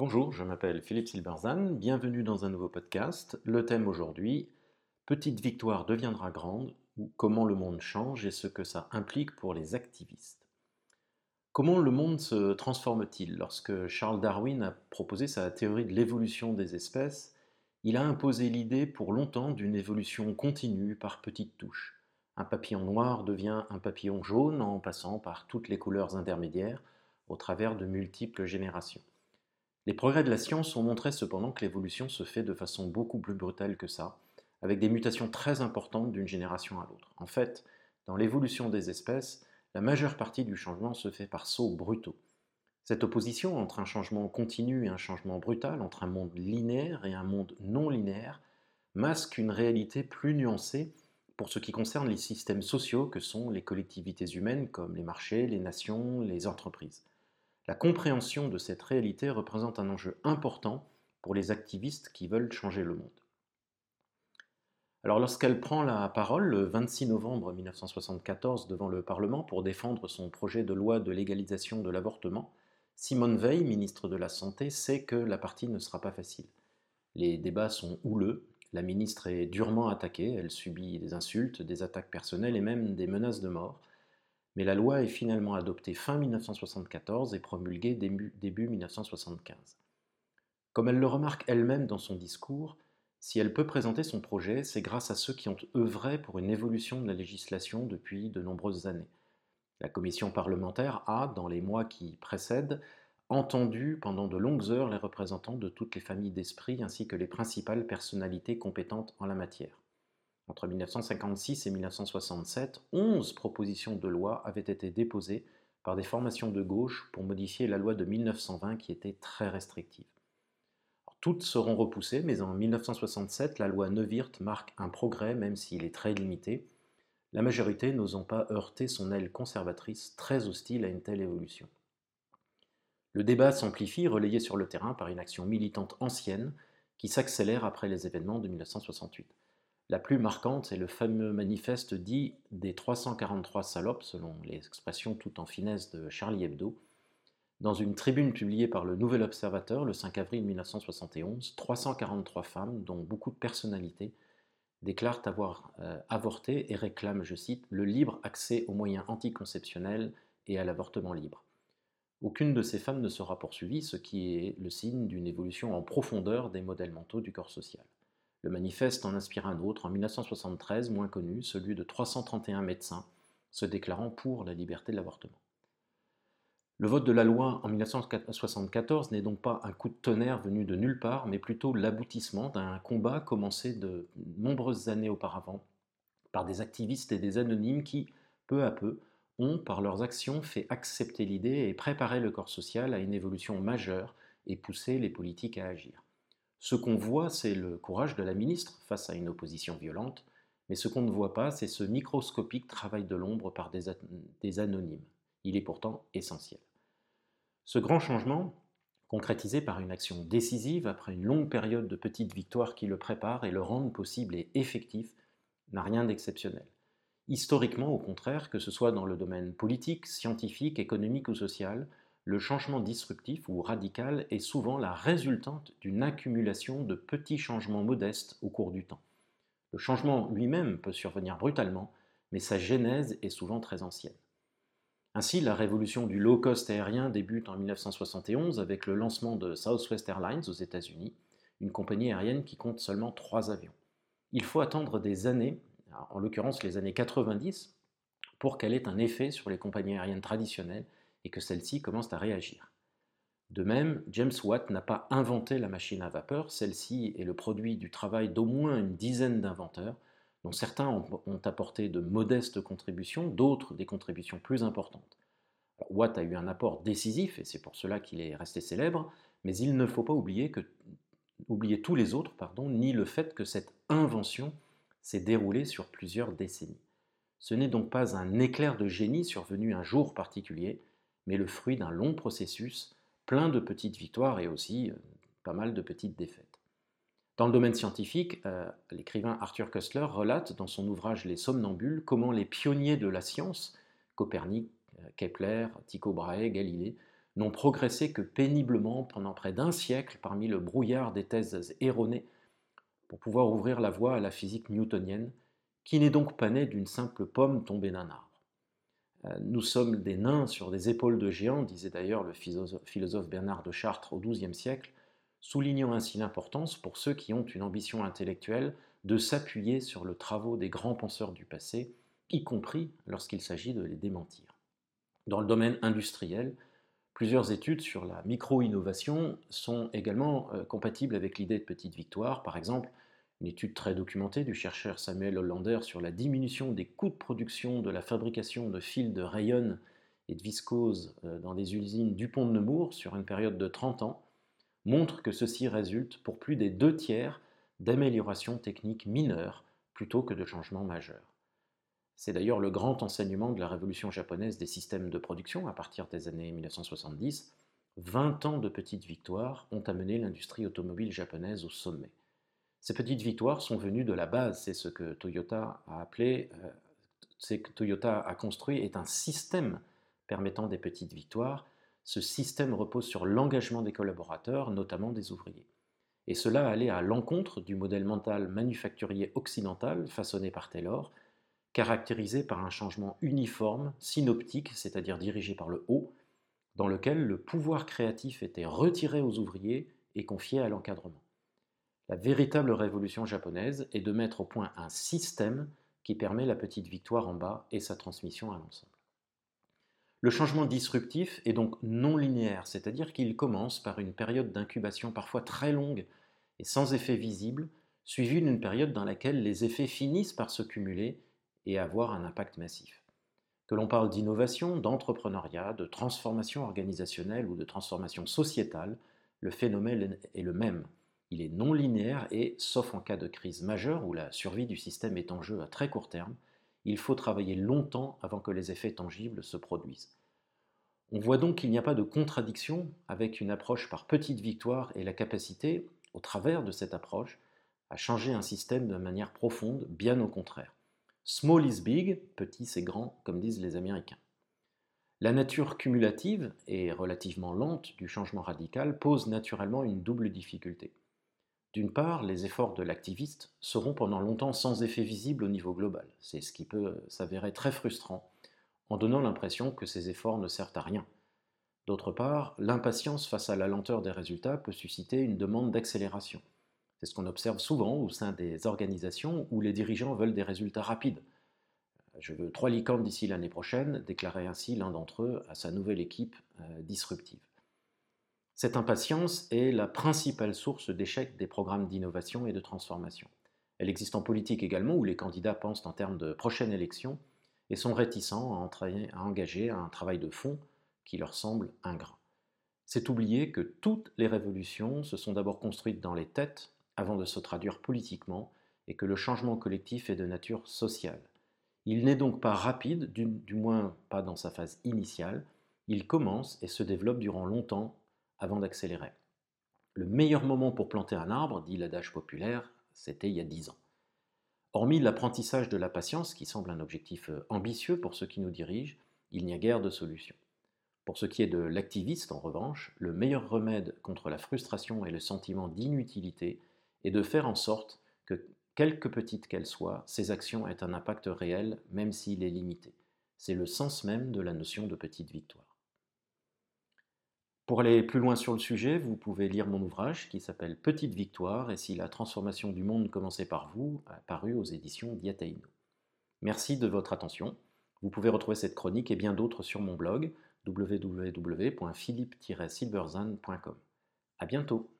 Bonjour, je m'appelle Philippe Silberzan, bienvenue dans un nouveau podcast. Le thème aujourd'hui, Petite victoire deviendra grande, ou comment le monde change et ce que ça implique pour les activistes. Comment le monde se transforme-t-il? Lorsque Charles Darwin a proposé sa théorie de l'évolution des espèces, il a imposé l'idée pour longtemps d'une évolution continue par petites touches. Un papillon noir devient un papillon jaune en passant par toutes les couleurs intermédiaires au travers de multiples générations. Les progrès de la science ont montré cependant que l'évolution se fait de façon beaucoup plus brutale que ça, avec des mutations très importantes d'une génération à l'autre. En fait, dans l'évolution des espèces, la majeure partie du changement se fait par sauts brutaux. Cette opposition entre un changement continu et un changement brutal, entre un monde linéaire et un monde non linéaire, masque une réalité plus nuancée pour ce qui concerne les systèmes sociaux que sont les collectivités humaines comme les marchés, les nations, les entreprises. La compréhension de cette réalité représente un enjeu important pour les activistes qui veulent changer le monde. Alors lorsqu'elle prend la parole le 26 novembre 1974 devant le Parlement pour défendre son projet de loi de légalisation de l'avortement, Simone Veil, ministre de la Santé, sait que la partie ne sera pas facile. Les débats sont houleux, la ministre est durement attaquée, elle subit des insultes, des attaques personnelles et même des menaces de mort, mais la loi est finalement adoptée fin 1974 et promulguée début, 1975. Comme elle le remarque elle-même dans son discours, si elle peut présenter son projet, c'est grâce à ceux qui ont œuvré pour une évolution de la législation depuis de nombreuses années. La commission parlementaire a, dans les mois qui précèdent, entendu pendant de longues heures les représentants de toutes les familles d'esprit ainsi que les principales personnalités compétentes en la matière. Entre 1956 et 1967, 11 propositions de loi avaient été déposées par des formations de gauche pour modifier la loi de 1920 qui était très restrictive. toutes seront repoussées, mais en 1967, la loi Neuwirth marque un progrès, même s'il est très limité, la majorité n'osant pas heurter son aile conservatrice très hostile à une telle évolution. Le débat s'amplifie, relayé sur le terrain par une action militante ancienne qui s'accélère après les événements de 1968. La plus marquante, c'est le fameux manifeste dit des 343 salopes, selon l'expression tout en finesse de Charlie Hebdo. Dans une tribune publiée par le Nouvel Observateur le 5 avril 1971, 343 femmes, dont beaucoup de personnalités, déclarent avoir euh, avorté et réclament, je cite, le libre accès aux moyens anticonceptionnels et à l'avortement libre. Aucune de ces femmes ne sera poursuivie, ce qui est le signe d'une évolution en profondeur des modèles mentaux du corps social. Le manifeste en inspire un autre, en 1973, moins connu, celui de 331 médecins se déclarant pour la liberté de l'avortement. Le vote de la loi en 1974 n'est donc pas un coup de tonnerre venu de nulle part, mais plutôt l'aboutissement d'un combat commencé de nombreuses années auparavant par des activistes et des anonymes qui, peu à peu, ont, par leurs actions, fait accepter l'idée et préparé le corps social à une évolution majeure et poussé les politiques à agir. Ce qu'on voit, c'est le courage de la ministre face à une opposition violente, mais ce qu'on ne voit pas, c'est ce microscopique travail de l'ombre par des, anonymes. Il est pourtant essentiel. Ce grand changement, concrétisé par une action décisive après une longue période de petites victoires qui le préparent et le rendent possible et effectif, n'a rien d'exceptionnel. Historiquement, au contraire, que ce soit dans le domaine politique, scientifique, économique ou social, le changement disruptif ou radical est souvent la résultante d'une accumulation de petits changements modestes au cours du temps. Le changement lui-même peut survenir brutalement, mais sa genèse est souvent très ancienne. Ainsi, la révolution du low-cost aérien débute en 1971 avec le lancement de Southwest Airlines aux États-Unis, une compagnie aérienne qui compte seulement trois avions. Il faut attendre des années, en l'occurrence les années 90, pour qu'elle ait un effet sur les compagnies aériennes traditionnelles et que celle-ci commence à réagir. De même, James Watt n'a pas inventé la machine à vapeur, celle-ci est le produit du travail d'au moins une dizaine d'inventeurs, dont certains ont, apporté de modestes contributions, d'autres des contributions plus importantes. Watt a eu un apport décisif, et c'est pour cela qu'il est resté célèbre, mais il ne faut pas oublier, que, oublier tous les autres, pardon, ni le fait que cette invention s'est déroulée sur plusieurs décennies. Ce n'est donc pas un éclair de génie survenu un jour particulier, mais le fruit d'un long processus, plein de petites victoires et aussi euh, pas mal de petites défaites. Dans le domaine scientifique, euh, l'écrivain Arthur Koestler relate dans son ouvrage Les Somnambules comment les pionniers de la science, Copernic, euh, Kepler, Tycho Brahe, Galilée, n'ont progressé que péniblement pendant près d'un siècle parmi le brouillard des thèses erronées pour pouvoir ouvrir la voie à la physique newtonienne, qui n'est donc pas née d'une simple pomme tombée d'un arbre. Euh, nous sommes des nains sur des épaules de géants, disait d'ailleurs le philosophe Bernard de Chartres au XIIe siècle, soulignant ainsi l'importance pour ceux qui ont une ambition intellectuelle de s'appuyer sur le travaux des grands penseurs du passé, y compris lorsqu'il s'agit de les démentir. Dans le domaine industriel, plusieurs études sur la micro-innovation sont également euh, compatibles avec l'idée de petite victoire. Par exemple, une étude très documentée du chercheur Samuel Hollander sur la diminution des coûts de production de la fabrication de fils de rayonne et de viscose euh, dans des usines Dupont de Nemours sur une période de 30 ans montre que ceci résulte pour plus des deux tiers d'améliorations techniques mineures plutôt que de changements majeurs. C'est d'ailleurs le grand enseignement de la révolution japonaise des systèmes de production à partir des années 1970. 20 ans de petites victoires ont amené l'industrie automobile japonaise au sommet. Ces petites victoires sont venues de la base, c'est ce que Toyota a appelé, euh, c'est que Toyota a construit est un système permettant des petites victoires. Ce système repose sur l'engagement des collaborateurs, notamment des ouvriers. Et cela allait à l'encontre du modèle mental manufacturier occidental façonné par Taylor, caractérisé par un changement uniforme, synoptique, c'est-à-dire dirigé par le haut, dans lequel le pouvoir créatif était retiré aux ouvriers et confié à l'encadrement. La véritable révolution japonaise est de mettre au point un système qui permet la petite victoire en bas et sa transmission à l'ensemble. Le changement disruptif est donc non linéaire, c'est-à-dire qu'il commence par une période d'incubation parfois très longue et sans effet visible, suivie d'une période dans laquelle les effets finissent par se cumuler et avoir un impact massif. Que l'on parle d'innovation, d'entrepreneuriat, de transformation organisationnelle ou de transformation sociétale, le phénomène est le même. Il est non linéaire et, sauf en cas de crise majeure où la survie du système est en jeu à très court terme, il faut travailler longtemps avant que les effets tangibles se produisent. On voit donc qu'il n'y a pas de contradiction avec une approche par petites victoires et la capacité, au travers de cette approche, à changer un système de manière profonde, bien au contraire. Small is big, petit c'est grand, comme disent les Américains. La nature cumulative et relativement lente du changement radical pose naturellement une double difficulté. D'une part, les efforts de l'activiste seront pendant longtemps sans effet visible au niveau global. C'est ce qui peut s'avérer très frustrant, en donnant l'impression que ces efforts ne servent à rien. D'autre part, l'impatience face à la lenteur des résultats peut susciter une demande d'accélération. C'est ce qu'on observe souvent au sein des organisations où les dirigeants veulent des résultats rapides. Je veux trois licornes d'ici l'année prochaine, déclarait ainsi l'un d'entre eux à sa nouvelle équipe euh, disruptive. Cette impatience est la principale source d'échec des programmes d'innovation et de transformation. Elle existe en politique également, où les candidats pensent en termes de prochaine élection et sont réticents à, engager un travail de fond qui leur semble ingrat. C'est oublier que toutes les révolutions se sont d'abord construites dans les têtes avant de se traduire politiquement et que le changement collectif est de nature sociale. Il n'est donc pas rapide, du, du moins pas dans sa phase initiale, il commence et se développe durant longtemps avant d'accélérer. Le meilleur moment pour planter un arbre, dit l'adage populaire, c'était il y a dix ans. Hormis l'apprentissage de la patience, qui semble un objectif euh, ambitieux pour ceux qui nous dirigent, il n'y a guère de solution. Pour ce qui est de l'activiste, en revanche, le meilleur remède contre la frustration et le sentiment d'inutilité est de faire en sorte que, quelque petite qu'elle soit, ces actions aient un impact réel, même s'il est limité. C'est le sens même de la notion de petite victoire. Pour aller plus loin sur le sujet, vous pouvez lire mon ouvrage qui s'appelle Petite victoire et si la transformation du monde commençait par vous, paru aux éditions Diataino. Merci de votre attention. Vous pouvez retrouver cette chronique et bien d'autres sur mon blog www.philippe-silberzan.com. À bientôt.